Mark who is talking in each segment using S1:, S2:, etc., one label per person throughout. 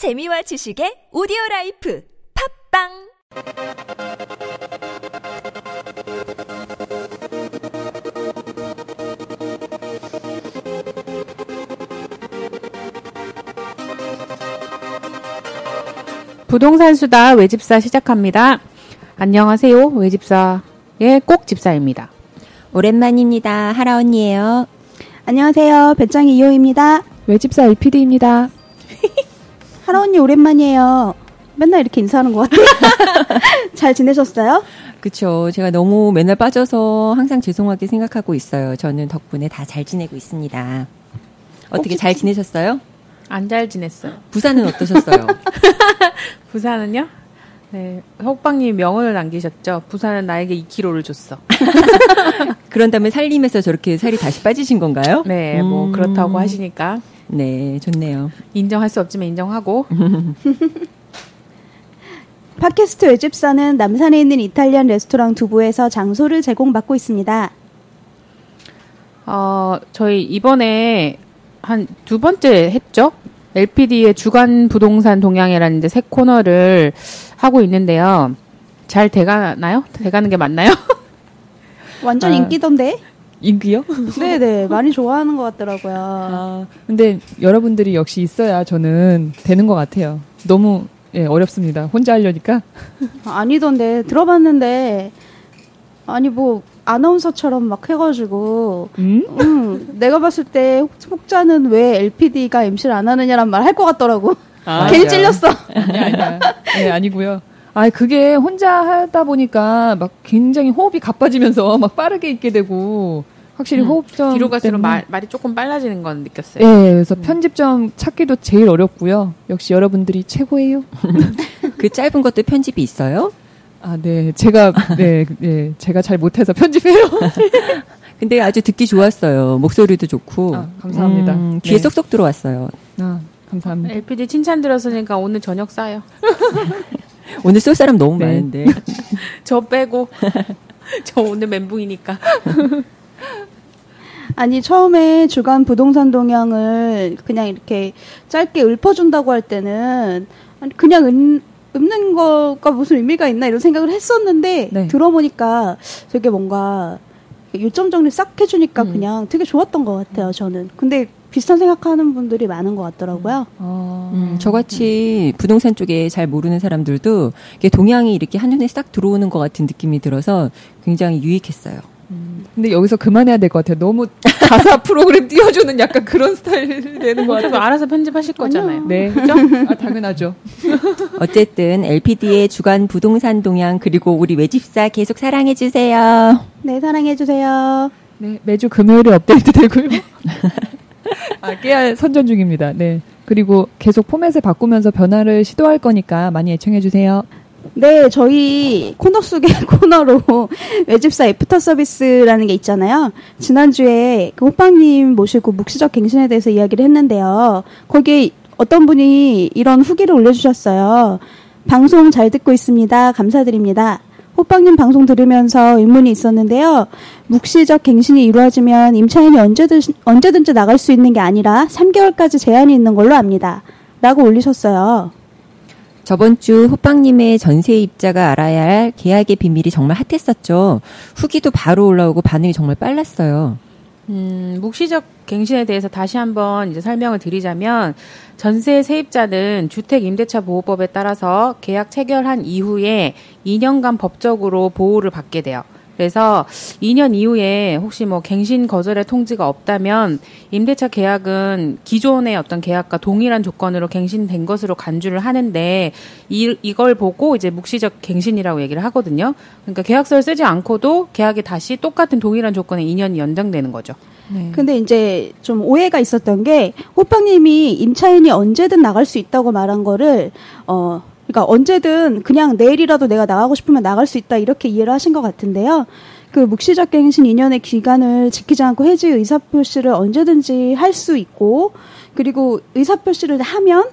S1: 재미와 지식의 오디오 라이프 팟빵
S2: 부동산 수다 외집사 시작합니다. 안녕하세요. 외집사의 꼭 집사입니다.
S3: 오랜만입니다. 하라 언니예요.
S4: 안녕하세요. 배짱이 이호입니다.
S5: 외집사 LPD입니다.
S4: 하라 언니 오랜만이에요. 맨날 이렇게 인사하는 것 같아요. 잘 지내셨어요?
S3: 그쵸. 제가 너무 맨날 빠져서 항상 죄송하게 생각하고 있어요. 저는 덕분에 다 잘 지내고 있습니다. 어떻게 잘 지내셨어요?
S2: 안 잘 지냈어요.
S3: 부산은 어떠셨어요?
S2: 부산은요? 네, 호빵님 명언을 남기셨죠. 부산은 나에게 2kg를 줬어.
S3: 그런 다음에 살림에서 저렇게 살이 다시 빠지신 건가요?
S2: 네, 뭐
S3: 음.
S2: 그렇다고 하시니까
S3: 네, 좋네요.
S2: 인정할 수 없지만 인정하고
S4: 팟캐스트 외집사는 남산에 있는 이탈리안 레스토랑 두부에서 장소를 제공받고 있습니다.
S2: 어, 저희 이번에 한 두 번째 했죠? LPD의 주간 부동산 동향이라는 이제 새 코너를 하고 있는데요. 잘 돼가나요? 돼가는 게 맞나요?
S4: 완전
S5: 아.
S4: 인기던데?
S5: 인기요?
S4: 네네. 많이 좋아하는 것 같더라고요.
S5: 아, 근데 여러분들이 역시 있어야 저는 되는 것 같아요. 너무 예, 어렵습니다. 혼자 하려니까.
S4: 아니던데. 들어봤는데, 아니 뭐, 아나운서처럼 막 해가지고,
S5: 음?
S4: 음, 내가 봤을 때 혹- 혹자는 왜 LPD가 MC를 안 하느냐란 말 할 것 같더라고.
S5: 아,
S4: 괜히. 찔렸어.
S5: 아니야, 아니야. 네, 아니고요. 아, 그게 혼자 하다 보니까 막 굉장히 호흡이 가빠지면서 막 빠르게 있게 되고 확실히
S2: 음,
S5: 호흡점
S2: 뒤로 갈수록 말, 말이 조금 빨라지는 건 느꼈어요.
S5: 예, 그래서 편집점 찾기도 제일 어렵고요. 역시 여러분들이 최고예요.
S3: 그 짧은 것도 편집이 있어요?
S5: 아, 네. 제가 네, 네. 제가 잘 못해서 편집해요.
S3: 근데 아주 듣기 좋았어요. 목소리도 좋고.
S5: 아, 감사합니다.
S3: 음, 귀에
S5: 네.
S3: 쏙쏙 들어왔어요.
S5: 아, 감사합니다.
S2: LPD 칭찬 들었으니까 오늘 저녁 싸요.
S3: 오늘 쏠 사람 너무
S5: 네.
S3: 많은데.
S2: 저 빼고. 저 오늘 멘붕이니까.
S4: 아니 처음에 주간 부동산 동향을 그냥 이렇게 짧게 읊어준다고 할 때는 그냥 읊, 읊는 거가 무슨 의미가 있나 이런 생각을 했었는데
S5: 네.
S4: 들어보니까 되게 뭔가 요점 정리 싹 해주니까
S3: 음.
S4: 그냥 되게 좋았던 것 같아요 저는 근데 비슷한 생각하는 분들이 많은 것 같더라고요
S5: 아,
S3: 음, 저같이 부동산 쪽에 잘 모르는 사람들도 이게 동향이 이렇게 한눈에 싹 들어오는 것 같은 느낌이 들어서 굉장히 유익했어요.
S5: 근데 여기서 그만해야 될 것 같아요. 너무 가사 프로그램 띄워주는 약간 그런 스타일이 되는 것 같아요.
S2: 알아서 편집하실 거잖아요.
S5: 네, 그죠? 아, 당연하죠.
S3: 어쨌든 LPD의 주간 부동산 동향 그리고 우리 외집사 계속 사랑해 주세요.
S4: 네 사랑해주세요
S5: 네, 매주 금요일에 업데이트 되고요. 아, 깨알 선전 중입니다. 네. 그리고 계속 포맷을 바꾸면서 변화를 시도할 거니까 많이 애청해 주세요.
S4: 네, 저희 코너 속의 코너로 외집사 애프터 서비스라는 게 있잖아요. 지난주에 그 호빵님 모시고 묵시적 갱신에 대해서 이야기를 했는데요. 거기에 어떤 분이 이런 후기를 올려주셨어요. 방송 잘 듣고 있습니다. 감사드립니다. 호빵님 방송 들으면서 의문이 있었는데요. 묵시적 갱신이 이루어지면 임차인이 언제든, 언제든지 나갈 수 있는 게 아니라 3개월까지 제한이 있는 걸로 압니다. 라고 올리셨어요.
S3: 저번 주 호빵님의 전세 입자가 알아야 할 계약의 비밀이 정말 핫했었죠. 후기도 바로 올라오고 반응이 정말 빨랐어요.
S2: 음, 묵시적 갱신에 대해서 다시 한번 이제 설명을 드리자면 전세 세입자는 주택 임대차 보호법에 따라서 계약 체결한 이후에 2년간 법적으로 보호를 받게 돼요. 그래서 2년 이후에 혹시 뭐 갱신 거절의 통지가 없다면 임대차 계약은 기존의 어떤 계약과 동일한 조건으로 갱신된 것으로 간주를 하는데 이, 이걸 보고 이제 묵시적 갱신이라고 얘기를 하거든요. 그러니까 계약서를 쓰지 않고도 계약이 다시 똑같은 동일한 조건에 2년이 연장되는 거죠.
S3: 네.
S4: 근데 이제 좀 오해가 있었던 게 호빵님이 임차인이 언제든 나갈 수 있다고 말한 거를 어 그러니까 언제든 그냥 내일이라도 내가 나가고 싶으면 나갈 수 있다 이렇게 이해를 하신 것 같은데요. 그 묵시적 갱신 2년의 기간을 지키지 않고 해지 의사 표시를 언제든지 할 수 있고 그리고 의사 표시를 하면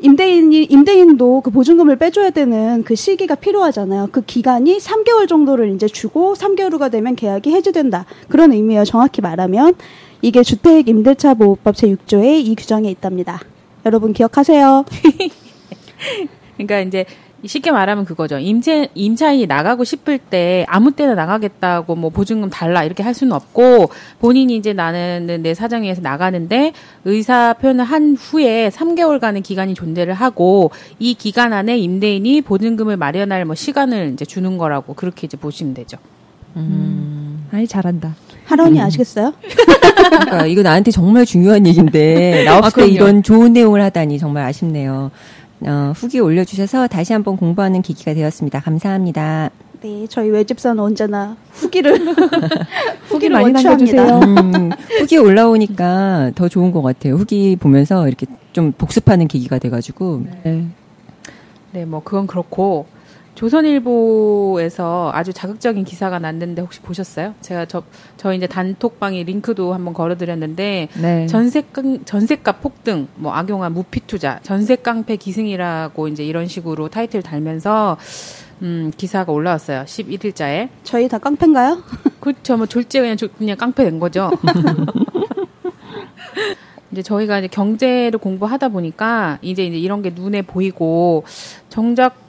S4: 임대인이 임대인도 그 보증금을 빼줘야 되는 그 시기가 필요하잖아요. 그 기간이 3개월 정도를 이제 주고 3개월 후가 되면 계약이 해지된다. 그런 의미예요. 정확히 말하면 이게 주택 임대차 보호법 제 6조에 이 규정에 있답니다. 여러분 기억하세요.
S2: 그러니까 이제 쉽게 말하면 그거죠. 임차, 임차인이 나가고 싶을 때 아무 때나 나가겠다고 뭐 보증금 달라 이렇게 할 수는 없고 본인이 이제 나는 내 사정에 의해서 나가는데 의사 표현을 한 후에 3개월간의 기간이 존재를 하고 이 기간 안에 임대인이 보증금을 마련할 뭐 시간을 이제 주는 거라고 그렇게 이제 보시면 되죠.
S5: 아이 잘한다.
S4: 하런이 아시겠어요?
S3: 그러니까 이거 나한테 정말 중요한 얘기인데 나 없을 때
S2: 그럼요.
S3: 이런 좋은 내용을 하다니 정말 아쉽네요. 어, 후기 올려주셔서 다시 한번 공부하는 계기가 되었습니다. 감사합니다.
S4: 네, 저희 외집사는 언제나 후기를 후기를
S5: 많이. 남겨주세요.
S3: 음, 후기 올라오니까 더 좋은 것 같아요. 후기 보면서 이렇게 좀 복습하는 계기가 돼가지고
S5: 네.
S2: 네, 뭐 그건 그렇고 조선일보에서 아주 자극적인 기사가 났는데 혹시 보셨어요? 제가 저, 저 이제 단톡방에 링크도 한번 걸어드렸는데
S5: 네.
S2: 전세 전세값 폭등, 뭐 악용한 무피 투자, 전세 깡패 기승이라고 이제 이런 식으로 타이틀 달면서 음, 기사가 올라왔어요. 11일자에.
S4: 저희 다 깡패인가요?
S2: 그렇죠. 뭐 졸제 그냥 조- 그냥 깡패 된 거죠. 이제 저희가 이제 경제를 공부하다 보니까 이제 이제 이런 게 눈에 보이고 정작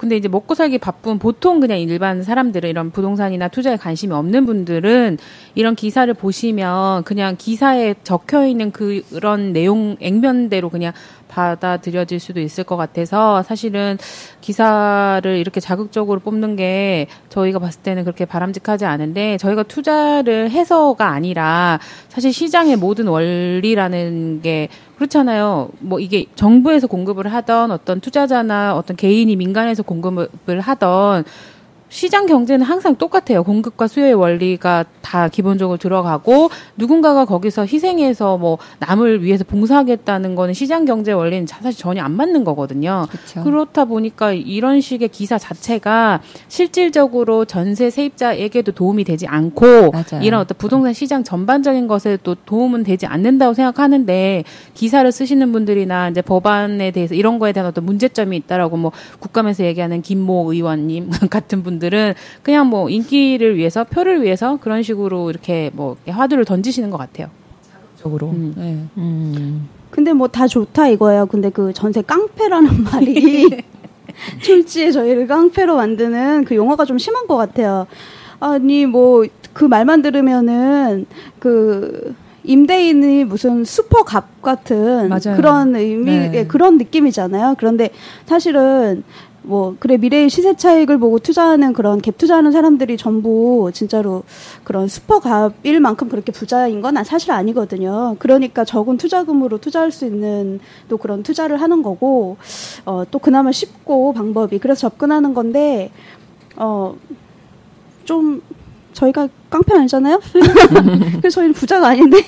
S2: 근데 이제 먹고 살기 바쁜 보통 그냥 일반 사람들은 이런 부동산이나 투자에 관심이 없는 분들은 이런 기사를 보시면 그냥 기사에 적혀 있는 그런 내용 액면대로 그냥 받아들여질 수도 있을 것 같아서 사실은 기사를 이렇게 자극적으로 뽑는 게 저희가 봤을 때는 그렇게 바람직하지 않은데 저희가 투자를 해서가 아니라 사실 시장의 모든 원리라는 게 그렇잖아요. 뭐 이게 정부에서 공급을 하던 어떤 투자자나 어떤 개인이 민간에서 공급을 하던 시장 경제는 항상 똑같아요. 공급과 수요의 원리가 다 기본적으로 들어가고 누군가가 거기서 희생해서 뭐 남을 위해서 봉사하겠다는 거는 시장 경제 원리는 사실 전혀 안 맞는 거거든요.
S3: 그렇죠.
S2: 그렇다 보니까 이런 식의 기사 자체가 실질적으로 전세 세입자에게도 도움이 되지 않고
S3: 맞아요.
S2: 이런 어떤 부동산 시장 전반적인 것에 또 도움은 되지 않는다고 생각하는데 기사를 쓰시는 분들이나 이제 법안에 대해서 이런 거에 대한 어떤 문제점이 있다라고 뭐 국감에서 얘기하는 김모 의원님 같은 분 들은 그냥 뭐 인기를 위해서 표를 위해서 그런 식으로 이렇게 뭐 화두를 던지시는 것 같아요.
S5: 적으로.
S2: 음.
S5: 네.
S3: 음,
S4: 근데 뭐 다 좋다 이거예요. 근데 그 전세 깡패라는 말이 졸지에 저희를 깡패로 만드는 그 용어가 좀 심한 것 같아요. 아니 뭐 그 말만 들으면은 그 임대인이 무슨 슈퍼갑 같은
S5: 맞아요.
S4: 그런 의미
S5: 네.
S4: 예, 그런 느낌이잖아요. 그런데 사실은 뭐 그래 미래의 시세 차익을 보고 투자하는 그런 갭 투자하는 사람들이 전부 진짜로 그런 슈퍼갑일 만큼 그렇게 부자인 건 사실 아니거든요. 그러니까 적은 투자금으로 투자할 수 있는 또 그런 투자를 하는 거고 어, 또 그나마 쉽고 방법이 그래서 접근하는 건데 어, 좀 저희가 깡패 아니잖아요. 그래서 저희는 부자가 아닌데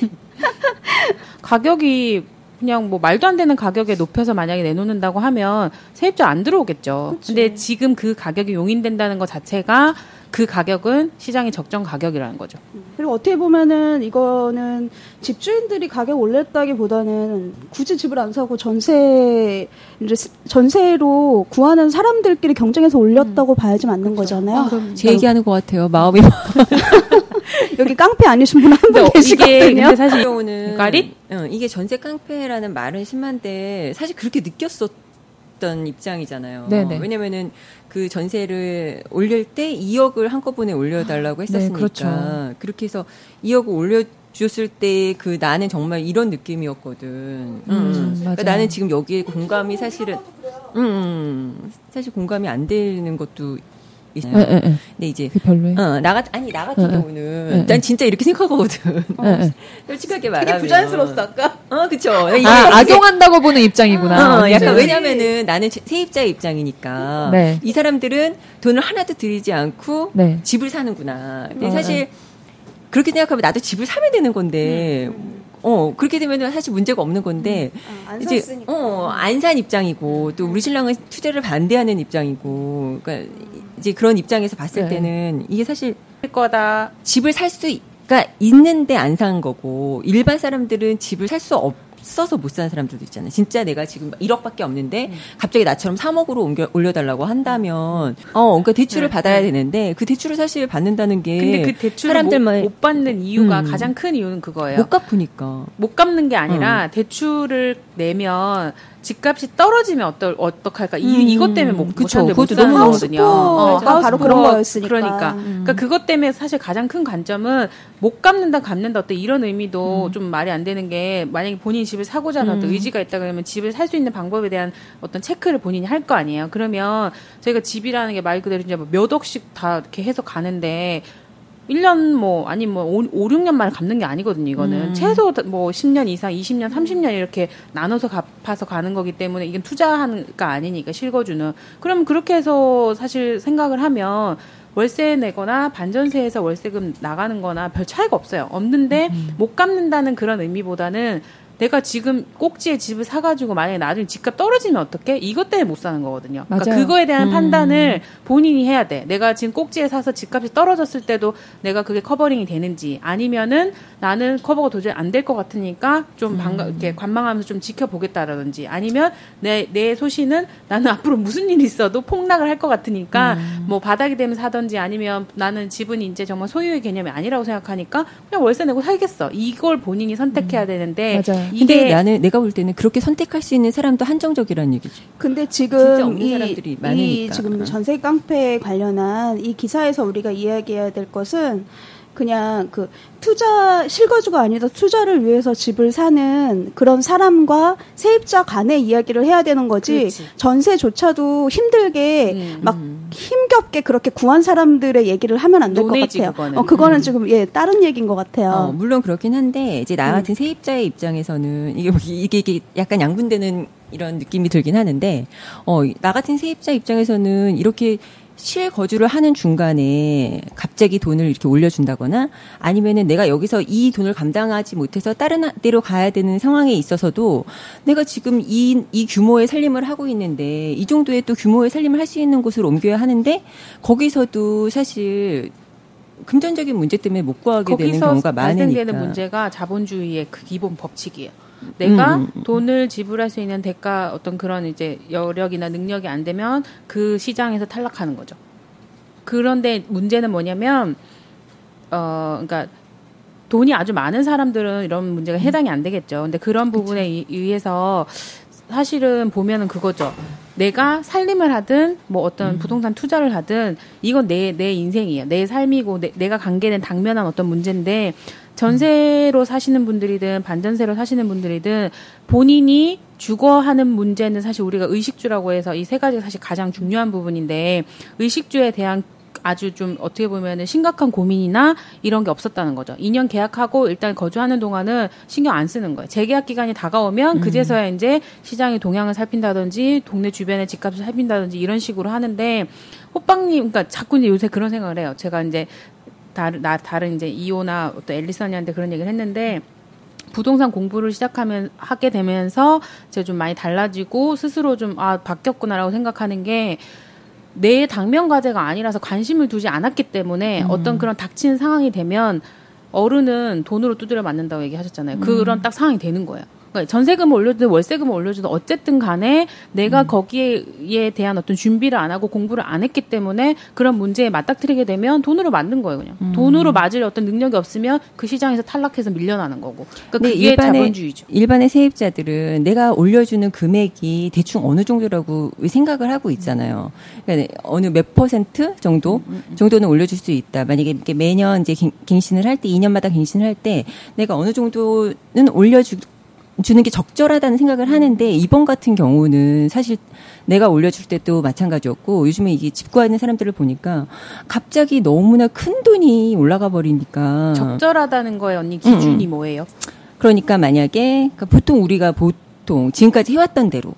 S2: 가격이 그냥 뭐 말도 안 되는 가격에 높여서 만약에 내놓는다고 하면 세입자 안 들어오겠죠. 근데 지금 그 가격이 용인된다는 것 자체가 그 가격은 시장의 적정 가격이라는 거죠.
S4: 그리고 어떻게 보면은 이거는 집주인들이 가격 올렸다기보다는 굳이 집을 안 사고 전세 이제 스- 전세로 구하는 사람들끼리 경쟁해서 올렸다고 봐야지 맞는 거잖아요.
S3: 제 얘기하는 것 같아요. 마음이
S4: 여기 깡패 아니신 분 한분
S2: 근데 이게
S4: 계시거든요.
S2: 근데 사실
S3: 경우는
S2: 까리?
S3: 어, 이게 전세 깡패라는 말은 심한데 사실 그렇게 느꼈었던 입장이잖아요.
S5: 네네.
S3: 왜냐면은 그 전세를 올릴 때 2억을 한꺼번에 올려달라고 했었으니까
S5: 그렇죠.
S3: 그렇게 해서 2억을 올려줬을 때 그 나는 정말 이런 느낌이었거든. 음, 그러니까
S5: 맞아요.
S3: 나는 지금 여기에 공감이 사실은 음, 음, 사실 공감이 안 되는 것도 있어요.
S5: 예, 예, 예.
S3: 근데 이제
S5: 그 별로예요.
S3: 어, 나 같, 아니, 나 같은
S5: 응, 응.
S3: 경우는,
S5: 응,
S3: 난 진짜 이렇게 생각하거든.
S5: 예, 예.
S3: 솔직하게 말하면.
S4: 아까.
S3: 어, 그쵸.
S5: 아,
S3: 이게-
S5: 악용한다고 보는 입장이구나.
S3: 어, 약간. 왜냐면은 나는 세- 세입자의 입장이니까.
S5: 네.
S3: 이 사람들은 돈을 하나도 들이지 않고
S5: 네.
S3: 집을 사는구나. 근데
S5: 어,
S3: 사실 그렇게 생각하면 나도 집을 사면 되는 건데, 어, 그렇게 되면 사실 문제가 없는 건데,
S4: 안
S3: 이제,
S4: 샀으니까.
S3: 어, 안 산 입장이고, 또 우리 신랑은 투자를 반대하는 입장이고, 그러니까 이제 그런 입장에서 봤을
S5: 네.
S3: 때는 이게 사실
S2: 할 거다.
S3: 집을 살 수가 있는데 안 산 거고 일반 사람들은 집을 살 수 없어서 못 사는 사람들도 있잖아요. 진짜 내가 지금 1억밖에 없는데 갑자기 나처럼 3억으로 옮겨 올려달라고 한다면 어 그러니까 대출을
S2: 네,
S3: 받아야
S2: 네.
S3: 되는데 그 대출을 사실 받는다는 게
S2: 근데 그 대출을
S3: 사람들만
S2: 못, 못 받는 이유가
S3: 음.
S2: 가장 큰 이유는 그거예요.
S3: 못 갚으니까
S2: 못 갚는 게 아니라 대출을 내면 집값이 떨어지면 어떨 어떡할까 이
S3: 음.
S2: 이것 때문에 못, 못
S3: 그쵸. 그것도 너무
S2: 거거든요.
S4: 하우스포가 바로 그런 거였으니까.
S2: 그러니까
S3: 음.
S2: 그러니까 그것 때문에 사실 가장 큰 관점은 못 갚는다 갚는다 어때 이런 의미도
S3: 음.
S2: 좀 말이 안 되는 게 만약에 본인이 집을 사고자 하는 어떤 의지가 있다 그러면 집을 살 수 있는 방법에 대한 어떤 체크를 본인이 할 거 아니에요. 그러면 저희가 집이라는 게 말 그대로 이제 뭐몇 억씩 다 이렇게 해서 가는데 1년 뭐 아니 뭐 5, 5 6년 만에 갚는 게 아니거든요. 이거는
S3: 음.
S2: 최소 뭐 10년 이상, 20년, 30년 이렇게 나눠서 갚아서 가는 거기 때문에 이건 투자하는 거 아니니까 실거주는. 그럼 그렇게 해서 사실 생각을 하면 월세 내거나 반전세에서 월세금 나가는 거나 별 차이가 없어요. 없는데 못 갚는다는 그런 의미보다는 내가 지금 꼭지에 집을 사가지고 만약에 나중에 집값 떨어지면 어떡해? 이것 때문에 못 사는 거거든요. 그러니까
S5: 맞아요.
S2: 그거에 대한
S3: 음.
S2: 판단을 본인이 해야 돼. 내가 지금 꼭지에 사서 집값이 떨어졌을 때도 내가 그게 covering이 되는지 아니면은 나는 커버가 도저히 안 될 것 같으니까 좀 반가, 이렇게 관망하면서 좀 지켜보겠다라든지 아니면 내, 내 소신은 나는 앞으로 무슨 일이 있어도 폭락을 할 것 같으니까 뭐 바닥이 되면 사든지 아니면 나는 집은 이제 정말 소유의 개념이 아니라고 생각하니까 그냥 월세 내고 살겠어. 이걸 본인이 선택해야 되는데
S5: 맞아요.
S3: 근데 나는 내가 볼 때는 그렇게 선택할 수 있는 사람도 한정적이라는 얘기지.
S4: 근데 지금 이,
S3: 이.
S4: 지금 전세 깡패에 관련한 이 기사에서 우리가 이야기해야 될 것은 그냥 그 투자 실거주가 아니다 투자를 위해서 집을 사는 그런 사람과 세입자 간의 이야기를 해야 되는 거지
S2: 그렇지.
S4: 전세조차도 힘들게
S2: 음.
S4: 막 힘겹게 그렇게 구한 사람들의 얘기를 하면 안 될 것 같아요.
S2: 그거는.
S4: 어 그거는
S2: 음.
S4: 지금 예 다른 얘기인 것 같아요.
S3: 어, 물론 그렇긴 한데 이제 나 같은 세입자의 입장에서는 이게 뭐 이게, 이게 약간 양분되는 이런 느낌이 들긴 하는데 어 나 같은 세입자 입장에서는 이렇게 실거주를 하는 중간에 갑자기 돈을 이렇게 올려준다거나 아니면은 내가 여기서 이 돈을 감당하지 못해서 다른 데로 가야 되는 상황에 있어서도 내가 지금 이, 이 규모의 살림을 하고 있는데 이 정도의 또 규모의 살림을 할 수 있는 곳으로 옮겨야 하는데 거기서도 사실 금전적인 문제 때문에 못 구하게 되는
S2: 거기서
S3: 경우가 많으니까.
S2: 발생되는 문제가 자본주의의 그 기본 법칙이에요. 내가
S3: 음, 음.
S2: 돈을 지불할 수 있는 대가 어떤 그런 이제 여력이나 능력이 안 되면 그 시장에서 탈락하는 거죠. 그런데 문제는 뭐냐면 어 그러니까 돈이 아주 많은 사람들은 이런 문제가 해당이 안 되겠죠. 근데 그런 부분에 의- 의해서 사실은 보면은 그거죠. 내가 살림을 하든 뭐 어떤 부동산 투자를 하든 이건 내 내 인생이에요. 내 삶이고 내, 가 관계된 당면한 어떤 문제인데 전세로 사시는 분들이든 반전세로 사시는 분들이든 본인이 주거하는 문제는 사실 우리가 의식주라고 해서 이 세 가지가 사실 가장 중요한 부분인데 의식주에 대한 아주 좀 어떻게 보면은 심각한 고민이나 이런 게 없었다는 거죠. 2년 계약하고 일단 거주하는 동안은 신경 안 쓰는 거예요. 재계약 기간이 다가오면 그제서야 이제 시장의 동향을 살핀다든지 동네 주변의 집값을 살핀다든지 이런 식으로 하는데 호빵님, 그러니까 자꾸 이제 요새 그런 생각을 해요. 제가 이제 다른 나 다른 이제 이오나 어떤 앨리선이한테 그런 얘기를 했는데 부동산 공부를 시작하면 하게 되면서 제가 좀 많이 달라지고 스스로 좀 아 바뀌었구나라고 생각하는 게 내 당면 과제가 아니라서 관심을 두지 않았기 때문에 어떤 그런 닥친 상황이 되면 어른은 돈으로 두드려 맞는다고 얘기하셨잖아요. 그런 딱 상황이 되는 거예요. 그러니까 전세금을 올려주든 월세금을 올려주든 어쨌든 간에 내가 거기에 대한 어떤 준비를 안 하고 공부를 안 했기 때문에 그런 문제에 맞닥뜨리게 되면 돈으로 맞는 거예요, 그냥. 돈으로 맞을 어떤 능력이 없으면 그 시장에서 탈락해서 밀려나는 거고. 그러니까 그게
S3: 일반의-
S2: 자본주의죠.
S3: 일반의 세입자들은 내가 올려주는 금액이 대충 어느 정도라고 생각을 하고 있잖아요. 그러니까 어느 몇 퍼센트 정도 정도는 올려줄 수 있다. 만약에 이렇게 매년 이제 갱- 갱신을 할 때, 2년마다 갱신을 할 때 내가 어느 정도는 올려주 주는 게 적절하다는 생각을 하는데 이번 같은 경우는 사실 내가 올려줄 때도 마찬가지였고 요즘에 이게 집 구하는 사람들을 보니까 갑자기 너무나 큰 돈이 올라가 버리니까
S2: 적절하다는 거에 언니 기준이
S3: 음, 음.
S2: 뭐예요?
S3: 그러니까 만약에 그러니까 보통 우리가 보통 지금까지 해왔던 대로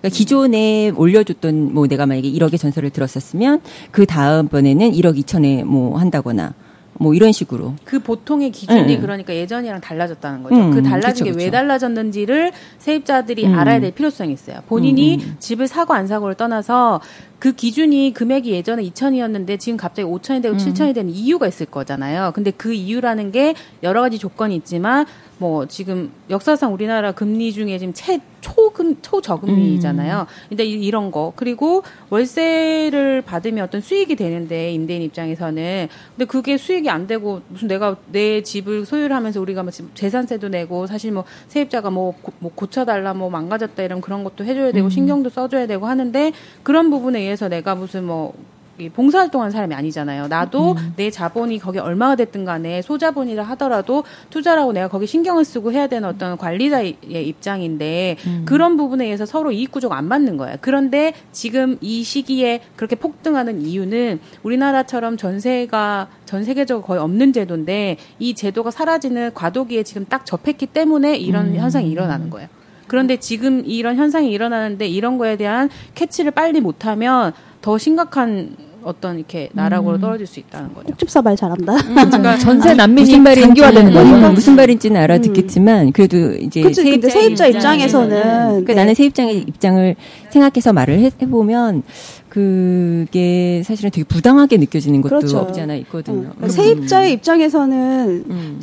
S3: 그러니까 기존에 올려줬던 뭐 내가 만약에 1억의 전설을 들었었으면 그 다음번에는 1억 2천에 뭐 한다거나 뭐 이런 식으로
S2: 그 보통의 기준이
S3: 응.
S2: 그러니까 예전이랑 달라졌다는 거죠.
S3: 음,
S2: 그 달라진 게 왜. 달라졌는지를 세입자들이
S3: 음.
S2: 알아야 될 필요성이 있어요. 본인이
S3: 음,
S2: 집을 사고 안 사고를 떠나서 그 기준이 금액이 예전에 2천이었는데 지금 갑자기 5천이 되고
S3: 음.
S2: 7천이 되는 이유가 있을 거잖아요. 근데 그 이유라는 게 여러 가지 조건이 있지만 뭐 지금 역사상 우리나라 금리 중에 지금 최 초금 초저금리잖아요.
S3: 음.
S2: 근데 이- 이런 거 그리고 월세를 받으면 어떤 수익이 되는데 임대인 입장에서는 근데 그게 수익이 안 되고 무슨 내가 내 집을 소유를 하면서 우리가 뭐 재산세도 내고 사실 뭐 세입자가 뭐, 고, 뭐 고쳐달라 뭐 망가졌다 이런 그런 것도 해줘야 되고 신경도 써줘야 되고 하는데 그런 부분에 의해서 내가 무슨 뭐이 봉사활동하는 사람이 아니잖아요. 나도 내 자본이 거기 얼마가 됐든 간에 소자본이라 하더라도 투자라고 내가 거기 신경을 쓰고 해야 되는 어떤 관리자의 입장인데 그런 부분에 의해서 서로 이익 구조가 안 맞는 거예요. 그런데 지금 이 시기에 그렇게 폭등하는 이유는 우리나라처럼 전세가 전 세계적으로 거의 없는 제도인데 이 제도가 사라지는 과도기에 지금 딱 접했기 때문에 이런 현상이 일어나는 거예요. 그런데 지금 이런 현상이 일어나는데 이런 거에 대한 캐치를 빨리 못하면 더 심각한 어떤 이렇게 나락으로 떨어질 수 있다는 거죠.
S4: 꼭집사 말 잘한다.
S5: 그러니까 전세 난민이
S3: 무슨 말인지
S5: 장기화되는 거죠.
S3: 음, 무슨 말인지는 알아듣겠지만 그래도 이제
S4: 그치, 근데 세입자 입장에서는
S3: 그러니까
S4: 네.
S3: 나는 세입자의 입장을 생각해서 말을 해, 해보면 그게 사실은 되게 부당하게 느껴지는 것도
S4: 그렇죠.
S3: 없지 않아 있거든요.
S4: 어, 세입자의 입장에서는
S3: 음.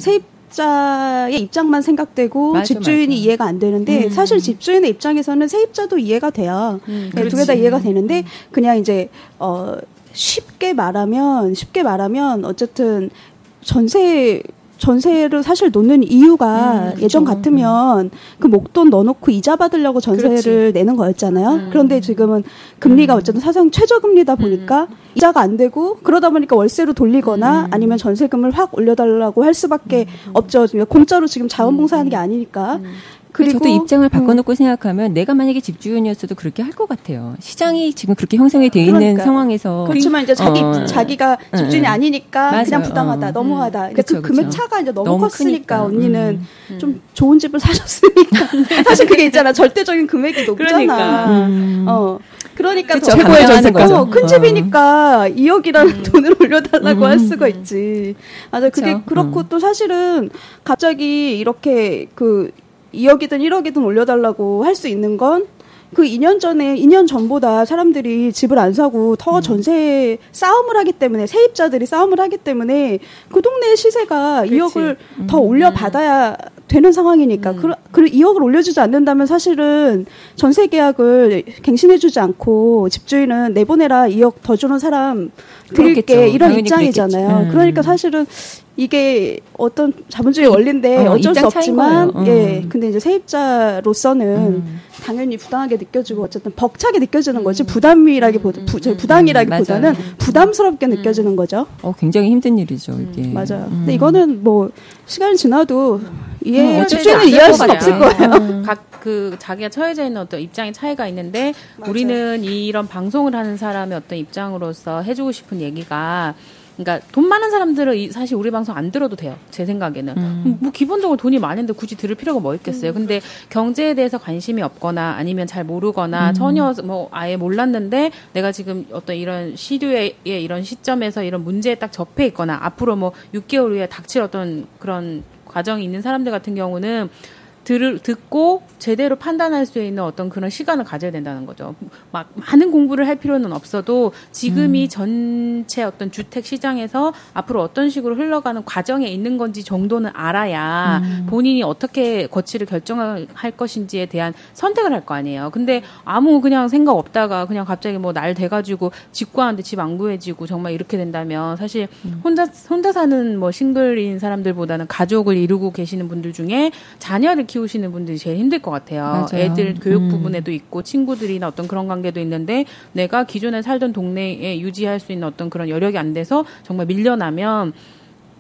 S4: 세입자의 입장만 생각되고
S3: 맞아,
S4: 집주인이
S3: 맞아.
S4: 이해가 안 되는데 사실 집주인의 입장에서는 세입자도 이해가 돼요.
S3: 음,
S4: 네, 두개 다 이해가 되는데 그냥 이제 어 쉽게 말하면 쉽게 말하면 어쨌든 전세 전세를 사실 놓는 이유가 예전 같으면 그 목돈 넣어놓고 이자 받으려고 전세를 내는 거였잖아요. 그런데 지금은 금리가 어쨌든 사상 최저금리다 보니까 이자가 안 되고 그러다 보니까 월세로 돌리거나 아니면 전세금을 확 올려달라고 할 수밖에 없죠. 그러니까 공짜로 지금 자원봉사하는 게 아니니까.
S3: 그리고 저도 입장을 바꿔놓고 생각하면 내가 만약에 집주인이었어도 그렇게 할 것 같아요. 시장이 지금 그렇게 형성이 돼 있는
S4: 그러니까.
S3: 상황에서
S4: 그렇지만 이제 자기
S3: 어.
S4: 자기가 집주인이
S3: 응, 응.
S4: 아니니까
S3: 맞아요.
S4: 그냥 부담하다
S3: 어.
S4: 넘어가다.
S3: 음.
S4: 그 금액. 차가 이제 너무,
S3: 너무
S4: 컸으니까
S3: 크니까.
S4: 언니는
S3: 음.
S4: 좀 좋은 집을 사셨으니까 사실 그게 있잖아 절대적인 금액이 높잖아.
S2: 그러니까.
S3: 음.
S4: 어. 그러니까
S3: 그쵸, 최고의 전세가죠.
S4: 거죠. 큰
S3: 어.
S4: 집이니까 2억이라는 돈을 올려달라고 할 수가 있지. 맞아. 그게. 그렇고
S3: 음.
S4: 또 사실은 갑자기 이렇게 그 2억이든 1억이든 올려달라고 할 수 있는 건 그 2년 전에 2년 전보다 사람들이 집을 안 사고 더
S3: 음.
S4: 전세 싸움을 하기 때문에 세입자들이 싸움을 하기 때문에 그 동네 시세가 2억을
S3: 음.
S4: 더 올려 받아야 되는 상황이니까 그, 그 2억을 올려주지 않는다면 사실은 전세 계약을 갱신해주지 않고 집주인은 내보내라 2억 더 주는 사람 드릴게
S3: 그렇겠죠.
S4: 이런 입장이잖아요.
S3: 음.
S4: 그러니까 사실은 이게 어떤 자본주의 원리인데
S3: 어,
S4: 어, 쩔수 없지만
S3: 거예요.
S4: 예
S3: 음.
S4: 근데 이제 세입자로서는
S3: 음.
S4: 당연히 부당하게 느껴지고 어쨌든 벅차게 느껴지는 거지 부담이라기보다 부, 저 부당이라기보다는
S3: 음. 맞아요.
S4: 부담스럽게 느껴지는 거죠.
S3: 어, 굉장히 힘든 일이죠, 이게.
S4: 맞아요.
S3: 음.
S4: 근데 이거는 뭐 시간이 지나도 이해
S3: 음, 어쩔
S4: 이해할
S3: 수
S4: 없을
S3: 없을
S4: 거예요.
S2: 각 그 자기가 처해져 있는 어떤 입장의 차이가 있는데 우리는 이런 방송을 하는 사람의 어떤 입장으로서 해주고 싶은 얘기가 그러니까 돈 많은 사람들은 이- 사실 우리 방송 안 들어도 돼요. 제 생각에는
S3: 음.
S2: 뭐 기본적으로 돈이 많은데 굳이 들을 필요가 뭐 있겠어요. 근데 경제에 대해서 관심이 없거나 아니면 잘 모르거나 전혀 뭐 아예 몰랐는데 내가 지금 어떤 이런 시류의 이런 시점에서 이런 문제에 딱 접해 있거나 앞으로 뭐 6개월 후에 닥칠 어떤 그런 과정이 있는 사람들 같은 경우는 들을 듣고 제대로 판단할 수 있는 어떤 그런 시간을 가져야 된다는 거죠. 막 많은 공부를 할 필요는 없어도 지금이 전체 어떤 주택 시장에서 앞으로 어떤 식으로 흘러가는 과정에 있는 건지 정도는 알아야 본인이 어떻게 거치를 결정할 것인지에 대한 선택을 할 거 아니에요. 근데 아무 그냥 생각 없다가 그냥 갑자기 뭐 날 돼가지고 집 구하는데 집 안 구해지고 정말 이렇게 된다면 사실 혼자 혼자 사는 뭐 싱글인 사람들보다는 가족을 이루고 계시는 분들 중에 자녀를 키우시는 분들이 제일 힘들 것 같아요.
S3: 맞아요.
S2: 애들 교육
S3: 음.
S2: 부분에도 있고 친구들이나 어떤 그런 관계도 있는데 내가 기존에 살던 동네에 유지할 수 있는 어떤 그런 여력이 안 돼서 정말 밀려나면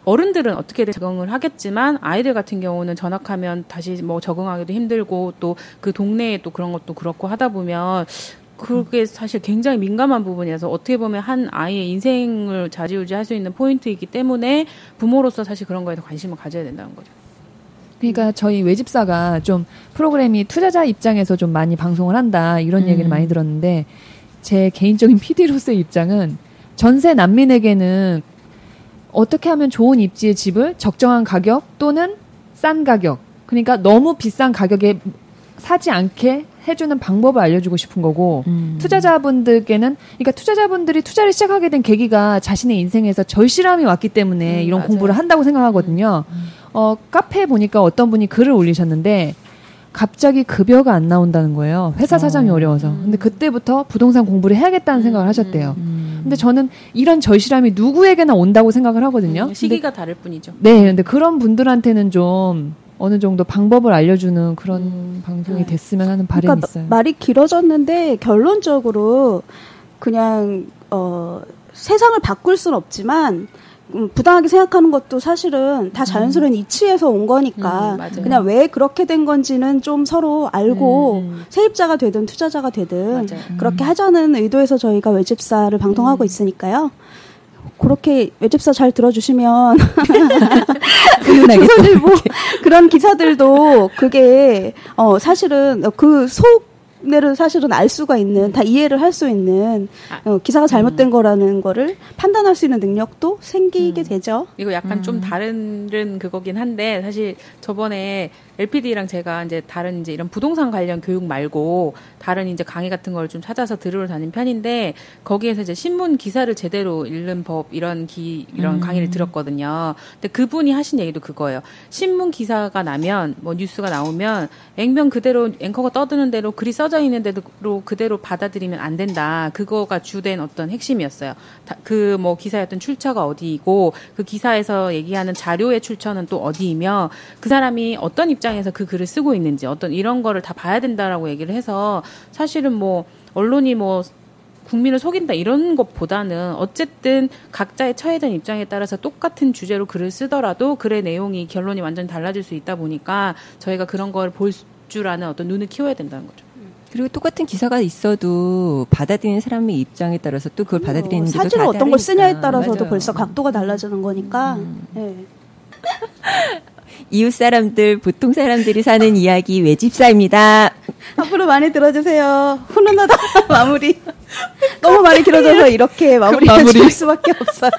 S2: 어른들은 어떻게든 적응을 하겠지만 아이들 같은 경우는 전학하면 다시 뭐 적응하기도 힘들고 또 그 동네에 또 그런 것도 그렇고 하다 보면 그게 사실 굉장히 민감한 부분이라서 어떻게 보면 한 아이의 인생을 좌지우지할 수 있는 포인트이기 때문에 부모로서 사실 그런 거에 더 관심을 가져야 된다는 거죠.
S5: 그러니까 저희 외집사가 좀 프로그램이 투자자 입장에서 좀 많이 방송을 한다 이런 얘기를
S3: 음.
S5: 많이 들었는데 제 개인적인 PD로서의 입장은 전세 난민에게는 어떻게 하면 좋은 입지의 집을 적정한 가격 또는 싼 가격 그러니까 너무 비싼 가격에 사지 않게 해주는 방법을 알려주고 싶은 거고
S3: 음.
S5: 투자자분들께는 그러니까 투자자분들이 투자를 시작하게 된 계기가 자신의 인생에서 절실함이 왔기 때문에
S2: 음,
S5: 이런
S2: 맞아요.
S5: 공부를 한다고 생각하거든요. 어 카페에 보니까 어떤 분이 글을 올리셨는데 갑자기 급여가 안 나온다는 거예요. 회사 사정이
S3: 어.
S5: 어려워서. 근데 그때부터 부동산 공부를 해야겠다는 생각을 하셨대요. 근데 저는 이런 절실함이 누구에게나 온다고 생각을 하거든요. 근데
S2: 시기가 다를 뿐이죠.
S5: 네, 근데 그런 분들한테는 좀 어느 정도 방법을 알려주는 그런 방송이 됐으면 하는 바람이
S4: 그러니까
S5: 있어요.
S4: 말이 길어졌는데 결론적으로 그냥 어, 세상을 바꿀 수는 없지만 음, 부당하게 생각하는 것도 사실은 다 자연스러운 이치에서 온 거니까
S2: 음, 맞아요.
S4: 그냥 왜 그렇게 된 건지는 좀 서로 알고
S2: 음.
S4: 세입자가 되든 투자자가 되든
S2: 맞아요. 음.
S4: 그렇게 하자는 의도에서 저희가 외집사를 방송하고 있으니까요. 그렇게 외집사 잘 들어주시면 조선일보 그런 기사들도 그게 어 사실은 그 속 내를 사실은 알 수가 있는 다 이해를 할 수 있는
S2: 아.
S4: 어, 기사가 잘못된 거라는 거를 판단할 수 있는 능력도 생기게 되죠.
S2: 이거 약간 좀 다른 그거긴 한데 사실 저번에 LPD랑 제가 이제 다른 이제 이런 부동산 관련 교육 말고 다른 이제 강의 같은 걸 좀 찾아서 들으러 다닌 편인데 거기에서 이제 신문 기사를 제대로 읽는 법 이런 기 이런 강의를 들었거든요. 근데 그분이 하신 얘기도 그거예요. 신문 기사가 나면 뭐 뉴스가 나오면 액면 그대로 앵커가 떠드는 대로 글이 써져 있는 대로 그대로 받아들이면 안 된다. 그거가 주된 어떤 핵심이었어요. 그 뭐 기사였던 출처가 어디이고 그 기사에서 얘기하는 자료의 출처는 또 어디이며 그 사람이 어떤 입장 에서 그 글을 쓰고 있는지 어떤 이런 거를 다 봐야 된다라고 얘기를 해서 사실은 뭐 언론이 뭐 국민을 속인다 이런 것보다는 어쨌든 각자의 처해진 입장에 따라서 똑같은 주제로 글을 쓰더라도 글의 내용이 결론이 완전히 달라질 수 있다 보니까 저희가 그런 걸 볼 줄 아는 어떤 눈을 키워야 된다는 거죠.
S3: 그리고 똑같은 기사가 있어도 받아들이는 사람의 입장에 따라서 또 그걸 받아들이는 데도
S4: 사진을
S3: 다
S4: 어떤 걸 쓰냐에. 따라서도
S3: 맞아요.
S4: 벌써 각도가 달라지는 거니까. 예.
S3: 이웃 사람들 보통 사람들이 사는 이야기 외집사입니다.
S4: 앞으로 많이 들어주세요. 훈훈하다 마무리. 너무 많이 길어져서 이렇게 마무리해
S5: 마무리.
S4: 줄 수밖에 없어요.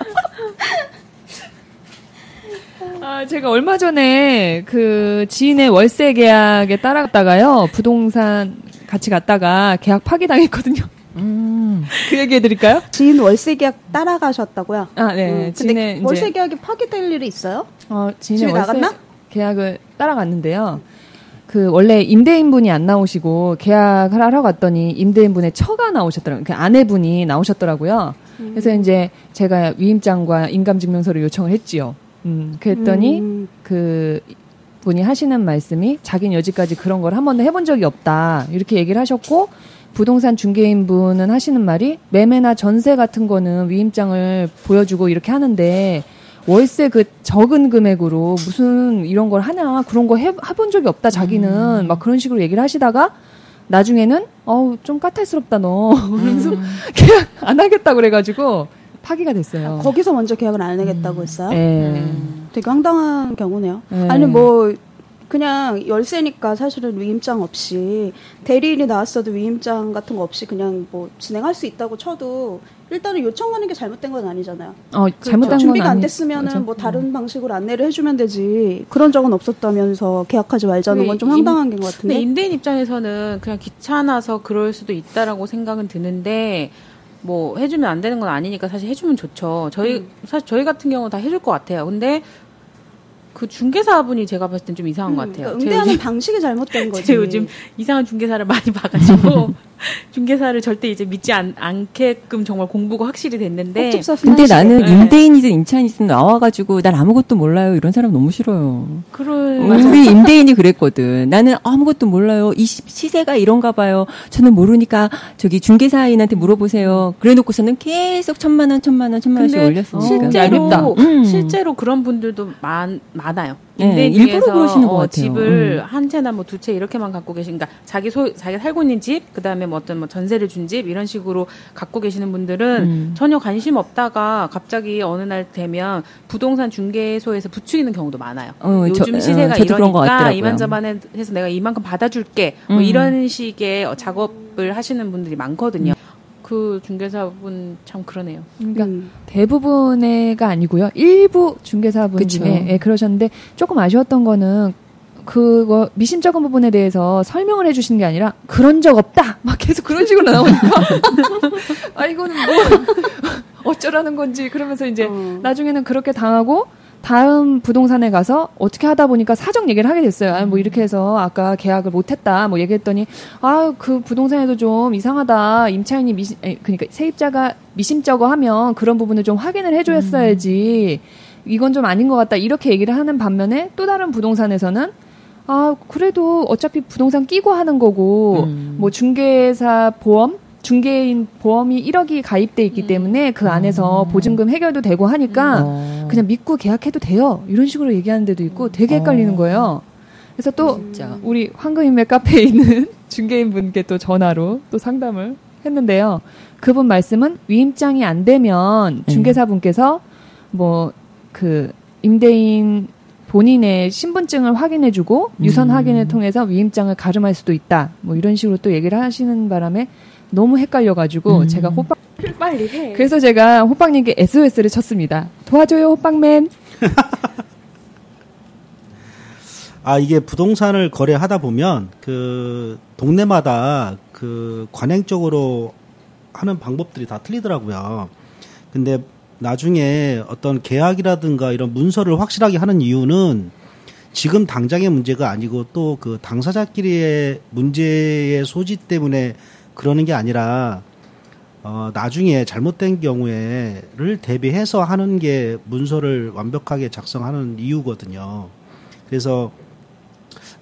S5: 아, 제가 얼마 전에 그 지인의 월세 계약에 따라갔다가요. 부동산 같이 갔다가 계약 파기당했거든요.
S3: 음.
S5: 그 얘기 해드릴까요?
S4: 지인 월세 계약 따라가셨다고요?
S5: 아, 네.
S4: 음, 근데 월세 계약이 파기될 일이 있어요?
S5: 어, 지인의
S4: 집에
S5: 월세
S4: 나갔나?
S5: 계약을 따라갔는데요. 그 원래 임대인분이 안 나오시고 계약을 하러 갔더니 임대인분의 처가 나오셨더라고요. 그 아내분이 나오셨더라고요. 그래서 이제 제가 위임장과 인감증명서를 요청을 했지요. 음, 그랬더니
S4: 음,
S5: 그 분이 하시는 말씀이 자기는 여지까지 그런 걸 한 번도 해본 적이 없다 이렇게 얘기를 하셨고 부동산 중개인 분은 하시는 말이 매매나 전세 같은 거는 위임장을 보여주고 이렇게 하는데 월세 그 적은 금액으로 무슨 이런 걸 하냐 그런 거 해, 해본 적이 없다 자기는 막 그런 식으로 얘기를 하시다가 나중에는 어우 좀 까탈스럽다 너 그래서 계약 안 하겠다 그래가지고 파기가 됐어요.
S4: 거기서 먼저 계약을 안 하겠다고 했어요?
S5: 예.
S4: 되게 황당한 경우네요.
S5: 네.
S4: 아니 뭐 그냥 열쇠니까 사실은 위임장 없이 대리인이 나왔어도 위임장 같은 거 없이 그냥 뭐 진행할 수 있다고 쳐도 일단은 요청하는 게 잘못된 건 아니잖아요.
S5: 어, 잘못한 건
S4: 준비가 안 됐으면은
S5: 맞아.
S4: 뭐 다른 방식으로 안내를 해주면 되지. 그런 적은 없었다면서 계약하지 말자는 건좀
S2: 임-
S4: 황당한 게 같은데.
S2: 임대인 입장에서는 그냥 귀찮아서 그럴 수도 있다라고 생각은 드는데 뭐 해주면 안 되는 건 아니니까 사실 해주면 좋죠. 저희
S4: 음.
S2: 사실 저희 같은 경우 다 해줄 것 같아요. 근데 그 중개사분이 제가 봤을 땐 좀 이상한 것 같아요.
S4: 그러니까 응대하는
S2: 요즘-
S4: 방식이 잘못된 거지.
S2: 제가 요즘 이상한 중개사를 많이 봐가지고 중개사를 절대 이제 믿지 않, 않게끔 정말 공부가 확실히 됐는데
S4: 꼭집사
S3: 근데. 나는
S2: 네.
S3: 임대인이든 임차인이든 나와가지고 난 아무것도 몰라요 이런 사람 너무 싫어요.
S2: 그럴
S3: 우리 임대인이 그랬거든. 나는 아무것도 몰라요. 이 시- 시세가 이런가 봐요. 저는 모르니까 저기 중개사인한테 물어보세요. 그래 놓고서는 계속 천만 원, 천만 원, 천만 원씩 올렸으니까.
S2: 실제로.
S3: 음.
S2: 실제로 그런 분들도 많, 많아요.
S3: 네,
S2: 임대인
S3: 일부러 그러시는 것
S2: 어,
S3: 같아요.
S2: 집을
S3: 음.
S2: 한 채나 뭐 두 채 이렇게만 갖고 계신, 그러니까 자기 소 자기 살고 있는 집, 그 다음에 뭐 어떤 뭐 전세를 준 집 이런 식으로 갖고 계시는 분들은
S3: 음.
S2: 전혀 관심 없다가 갑자기 어느 날 되면 부동산 중개소에서 부추기는 경우도 많아요.
S3: 어,
S2: 요즘
S3: 저- 어,
S2: 시세가
S3: 것
S2: 이러니까. 이만저만 해서 내가 이만큼 받아줄게. 뭐
S3: 음.
S2: 이런 식의 어, 작업을 하시는 분들이 많거든요. 그 중개사분 참 그러네요.
S5: 그러니까
S4: 음.
S5: 대부분의가 아니고요. 일부 중개사분
S3: 그쵸.
S5: 중에 예, 그러셨는데 조금 아쉬웠던 거는 그거 미심쩍은 부분에 대해서 설명을 해주시는 게 아니라 그런 적 없다 막 계속 그런 식으로 나오니까 아 이거는 뭐 어쩌라는 건지 그러면서 이제
S4: 어.
S5: 나중에는 그렇게 당하고 다음 부동산에 가서 어떻게 하다 보니까 사정 얘기를 하게 됐어요. 아, 뭐 이렇게 해서 아까 계약을 못했다 뭐 얘기했더니 아 그 부동산에도 좀 이상하다 임차인이 미심 그러니까 세입자가 미심쩍어 하면 그런 부분을 좀 확인을 해줘야지 이건 좀 아닌 것 같다 이렇게 얘기를 하는 반면에 또 다른 부동산에서는 아 그래도 어차피 부동산 끼고 하는 거고
S3: 음.
S5: 뭐 중개사 보험 중개인 보험이 1억이 가입돼 있기 때문에 그 안에서 보증금 해결도 되고 하니까
S3: 어.
S5: 그냥 믿고 계약해도 돼요. 이런 식으로 얘기하는 데도 있고 되게 헷갈리는 거예요. 그래서 또
S3: 진짜.
S5: 우리 황금인맥 카페에 있는 중개인 분께 또 전화로 또 상담을 했는데요. 그분 말씀은 위임장이 안 되면 중개사 분께서 뭐 그 임대인 본인의 신분증을 확인해주고 유선 확인을 통해서 위임장을 가름할 수도 있다. 뭐 이런 식으로 또 얘기를 하시는 바람에 너무 헷갈려가지고 제가 호빵
S4: 빨리 해.
S5: 그래서 제가 호빵님께 SOS를 쳤습니다. 도와줘요, 호빵맨.
S6: 아 이게 부동산을 거래하다 보면 그 동네마다 그 관행적으로 하는 방법들이 다 틀리더라고요. 근데 나중에 어떤 계약이라든가 이런 문서를 확실하게 하는 이유는 지금 당장의 문제가 아니고 또 그 당사자끼리의 문제의 소지 때문에 그러는 게 아니라 어, 나중에 잘못된 경우에를 대비해서 하는 게 문서를 완벽하게 작성하는 이유거든요. 그래서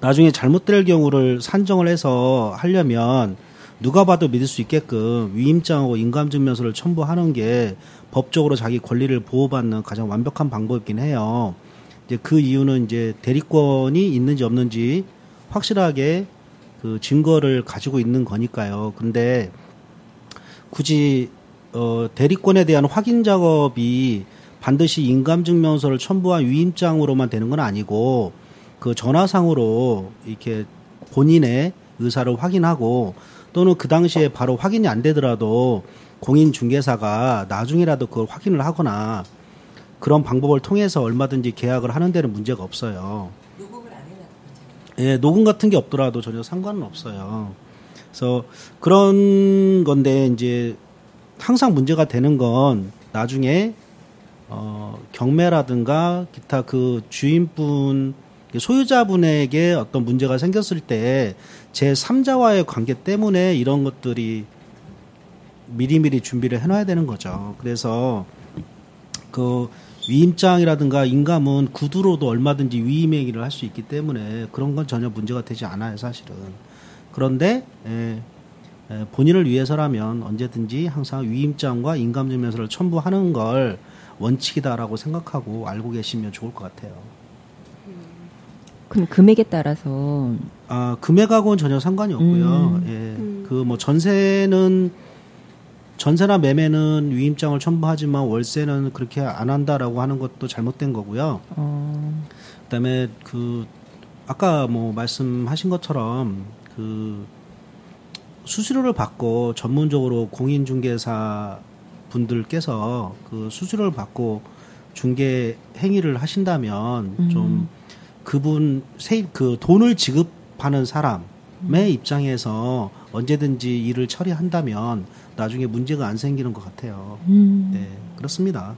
S6: 나중에 잘못될 경우를 산정을 해서 하려면 누가 봐도 믿을 수 있게끔 위임장하고 인감증명서를 첨부하는 게 법적으로 자기 권리를 보호받는 가장 완벽한 방법이긴 해요. 이제 그 이유는 이제 대리권이 있는지 없는지 확실하게 그 증거를 가지고 있는 거니까요. 근데 굳이 어, 대리권에 대한 확인 작업이 반드시 인감증명서를 첨부한 위임장으로만 되는 건 아니고 그 전화상으로 이렇게 본인의 의사를 확인하고 또는 그 당시에 바로 확인이 안 되더라도 공인중개사가 나중이라도 그걸 확인을 하거나 그런 방법을 통해서 얼마든지 계약을 하는 데는 문제가 없어요. 예, 녹음 같은 게 없더라도 전혀 상관은 없어요. 그래서 그런 건데 이제 항상 문제가 되는 건 나중에 어, 경매라든가 기타 그 주인분 소유자분에게 어떤 문제가 생겼을 때 제 3자와의 관계 때문에 이런 것들이 미리미리 준비를 해놔야 되는 거죠. 그래서 그 위임장이라든가 인감은 구두로도 얼마든지 위임 행위를 할 수 있기 때문에 그런 건 전혀 문제가 되지 않아요, 사실은. 그런데 예, 예, 본인을 위해서라면 언제든지 항상 위임장과 인감증명서를 첨부하는 걸 원칙이다라고 생각하고 알고 계시면 좋을 것 같아요.
S3: 그럼 금액에 따라서
S6: 아, 금액하고는 전혀 상관이 없고요. 예. 그뭐 전세는 전세나 매매는 위임장을 첨부하지만 월세는 그렇게 안 한다라고 하는 것도 잘못된 거고요.
S3: 어,
S6: 그다음에 그 아까 뭐 말씀하신 것처럼 그 수수료를 받고 전문적으로 공인중개사 분들께서 그 수수료를 받고 중개 행위를 하신다면 좀 그분 세입 그 돈을 지급하는 사람의 입장에서 언제든지 일을 처리한다면 나중에 문제가 안 생기는 것 같아요. 네, 그렇습니다.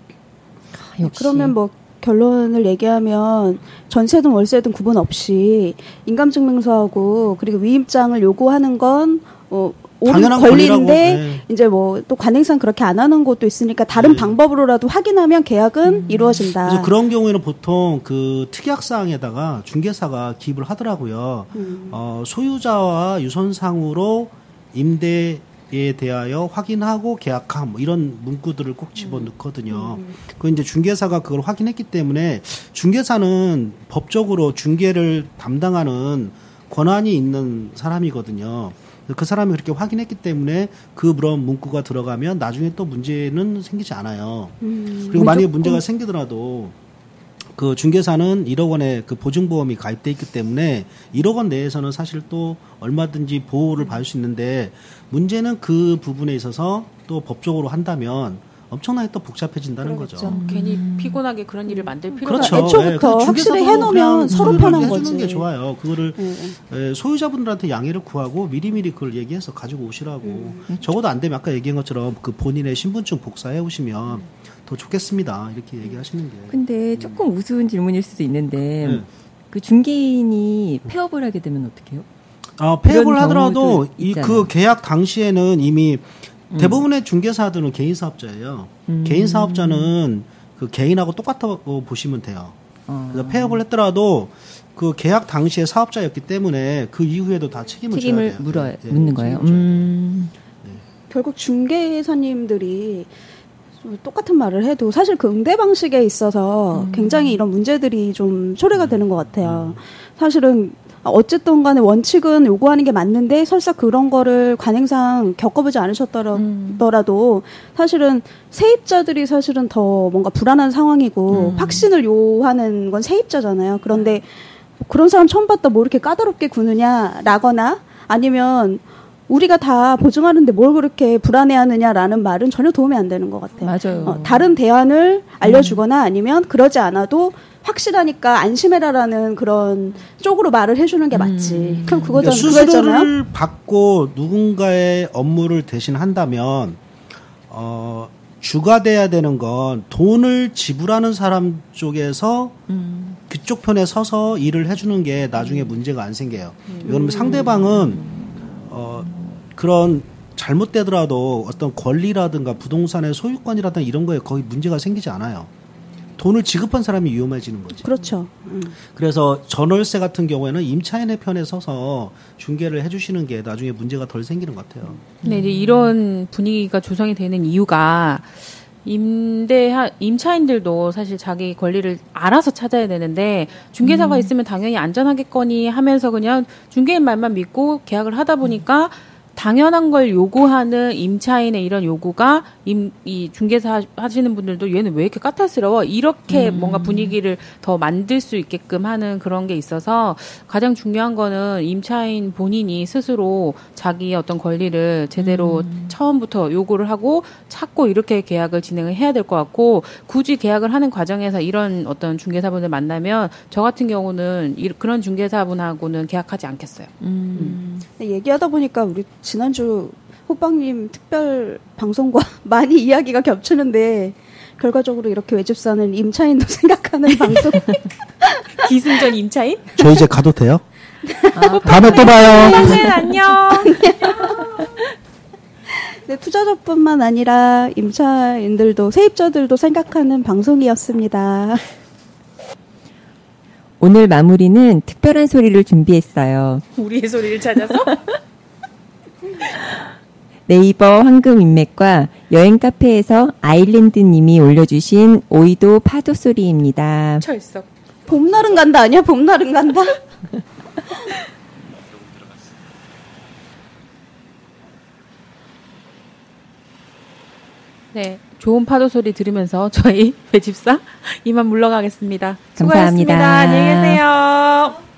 S3: 아, 역시
S4: 그러면 뭐 결론을 얘기하면 전세든 월세든 구분 없이 인감증명서하고 그리고 위임장을 요구하는 건 어, 옳은
S6: 당연한
S4: 권리인데
S6: 네.
S4: 이제 뭐 또 관행상 그렇게 안 하는 곳도 있으니까 다른
S6: 네.
S4: 방법으로라도 확인하면 계약은 이루어진다.
S6: 그래서 그런 경우에는 보통 그 특약사항에다가 중개사가 기입을 하더라고요. 어, 소유자와 유선상으로 임대 에 대하여 확인하고 계약함 뭐 이런 문구들을 꼭 집어 넣거든요. 그 이제 중개사가 그걸 확인했기 때문에 중개사는 법적으로 중개를 담당하는 권한이 있는 사람이거든요. 그 사람이 그렇게 확인했기 때문에 그 그런 문구가 들어가면 나중에 또 문제는 생기지 않아요. 그리고 만약에 문제가 생기더라도 그 중개사는 1억 원의 그 보증보험이 가입돼 있기 때문에 1억 원 내에서는 사실 또 얼마든지 보호를 받을 수 있는데 문제는 그 부분에 있어서 또 법적으로 한다면 엄청나게 또 복잡해진다는 거죠.
S2: 괜히 피곤하게 그런 일을 만들 필요가
S6: 그렇죠.
S4: 그러니까 애초부터
S6: 예, 그래서
S4: 확실히 해놓으면 서로 편한
S6: 해주는
S4: 거지.
S6: 게 좋아요. 그거를
S4: 예, 예.
S6: 예, 소유자분들한테 양해를 구하고 미리미리 그걸 얘기해서 가지고 오시라고.
S4: 음.
S6: 적어도 안 되면 아까 얘기한 것처럼 그 본인의 신분증 복사해 오시면 더 좋겠습니다. 이렇게 얘기하시는 게.
S3: 근데 조금 우스운 질문일 수도 있는데
S6: 네.
S3: 그 중개인이 폐업을 하게 되면 어떡해요?
S6: 아, 폐업을 하더라도 이. 그 계약 당시에는 이미 대부분의 중개사들은 개인 사업자예요.
S3: 음.
S6: 개인 사업자는 그 개인하고 똑같다고 보시면 돼요.
S3: 어.
S6: 그래서 폐업을 했더라도 그 계약 당시에 사업자였기 때문에 그 이후에도 다 책임을,
S3: 책임을
S6: 져야 돼요.
S3: 물어
S6: 예, 예,
S3: 묻는
S6: 거예요.
S3: 음.
S4: 결국 중개사님들이 좀 똑같은 말을 해도 사실 그 응대 방식에 있어서 굉장히 이런 문제들이 좀 초래가 되는 것 같아요. 사실은 어쨌든 간에 원칙은 요구하는 게 맞는데 설사 그런 거를 관행상 겪어보지 않으셨더라도 사실은 세입자들이 사실은 더 뭔가 불안한 상황이고 확신을 요하는 건 세입자잖아요. 그런데 그런 사람 처음 봤다 뭐 이렇게 까다롭게 구느냐라거나 아니면 우리가 다 보증하는데 뭘 그렇게 불안해하느냐라는 말은 전혀 도움이 안 되는 것 같아요.
S3: 맞아요.
S4: 어, 다른 대안을 알려주거나 아니면 그러지 않아도 확실하니까 안심해라라는 그런 쪽으로 말을 해주는 게 맞지. 그럼 그거잖아.
S6: 그러니까
S4: 그거잖아요.
S6: 수수료를 받고 누군가의 업무를 대신 한다면 어, 주가 돼야 되는 건 돈을 지불하는 사람 쪽에서 그쪽 편에 서서 일을 해주는 게 나중에 문제가 안 생겨요. 이거는 상대방은 어, 그런 잘못되더라도 어떤 권리라든가 부동산의 소유권이라든가 이런 거에 거의 문제가 생기지 않아요. 돈을 지급한 사람이 위험해지는 거지.
S4: 그렇죠. 음.
S6: 그래서 전월세 같은 경우에는 임차인의 편에 서서 중개를 해주시는 게 나중에 문제가 덜 생기는 것 같아요.
S2: 근데 이제 이런 분위기가 조성이 되는 이유가 임대 임차인들도 사실 자기 권리를 알아서 찾아야 되는데 중개사가 있으면 당연히 안전하겠거니 하면서 그냥 중개인 말만 믿고 계약을 하다 보니까 당연한 걸 요구하는 임차인의 이런 요구가 임, 이 중개사 하시는 분들도 얘는 왜 이렇게 까탈스러워? 이렇게 뭔가 분위기를 더 만들 수 있게끔 하는 그런 게 있어서 가장 중요한 거는 임차인 본인이 스스로 자기의 어떤 권리를 제대로 처음부터 요구를 하고 찾고 이렇게 계약을 진행을 해야 될 것 같고 굳이 계약을 하는 과정에서 이런 어떤 중개사분을 만나면 저 같은 경우는 이, 그런 중개사분하고는 계약하지 않겠어요.
S4: 근데 얘기하다 보니까 우리 지난주 호빵님 특별 방송과 많이 이야기가 겹치는데 결과적으로 이렇게 외집사는 임차인도 생각하는 방송.
S2: 기승전 임차인?
S6: 저 이제 가도 돼요? 다음에 또 봐요.
S2: 네, 안녕.
S4: 네, 투자자뿐만 아니라 임차인들도 세입자들도 생각하는 방송이었습니다.
S3: 오늘 마무리는 특별한 소리를 준비했어요.
S2: 우리의 소리를 찾아서
S3: 네이버 황금 인맥과 여행 카페에서 아일랜드 님이 올려주신 오이도 파도 소리입니다.
S2: 철석.
S4: 봄날은 간다 아니야? 봄날은 간다?
S2: 네, 좋은 파도 소리 들으면서 저희 배집사 이만 물러가겠습니다.
S3: 감사합니다.
S2: 수고하셨습니다. 안녕히 계세요.